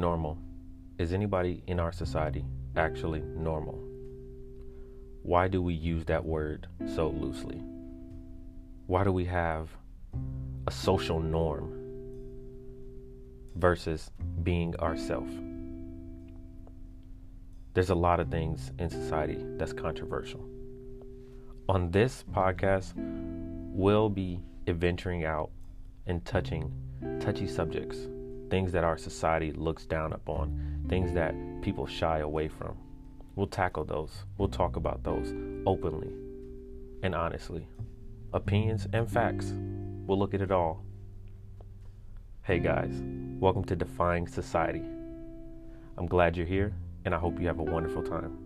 normal? Is anybody in our society actually normal? Why do we use that word so loosely? Why do we have a social norm versus being ourself? There's a lot of things in society that's controversial. On this podcast, we'll be adventuring out and touching touchy subjects, things that our society looks down upon, things that people shy away from. We'll tackle those. We'll talk about those openly and honestly. Opinions and facts. We'll look at it all. Hey guys, welcome to Defying Society. I'm glad you're here and I hope you have a wonderful time.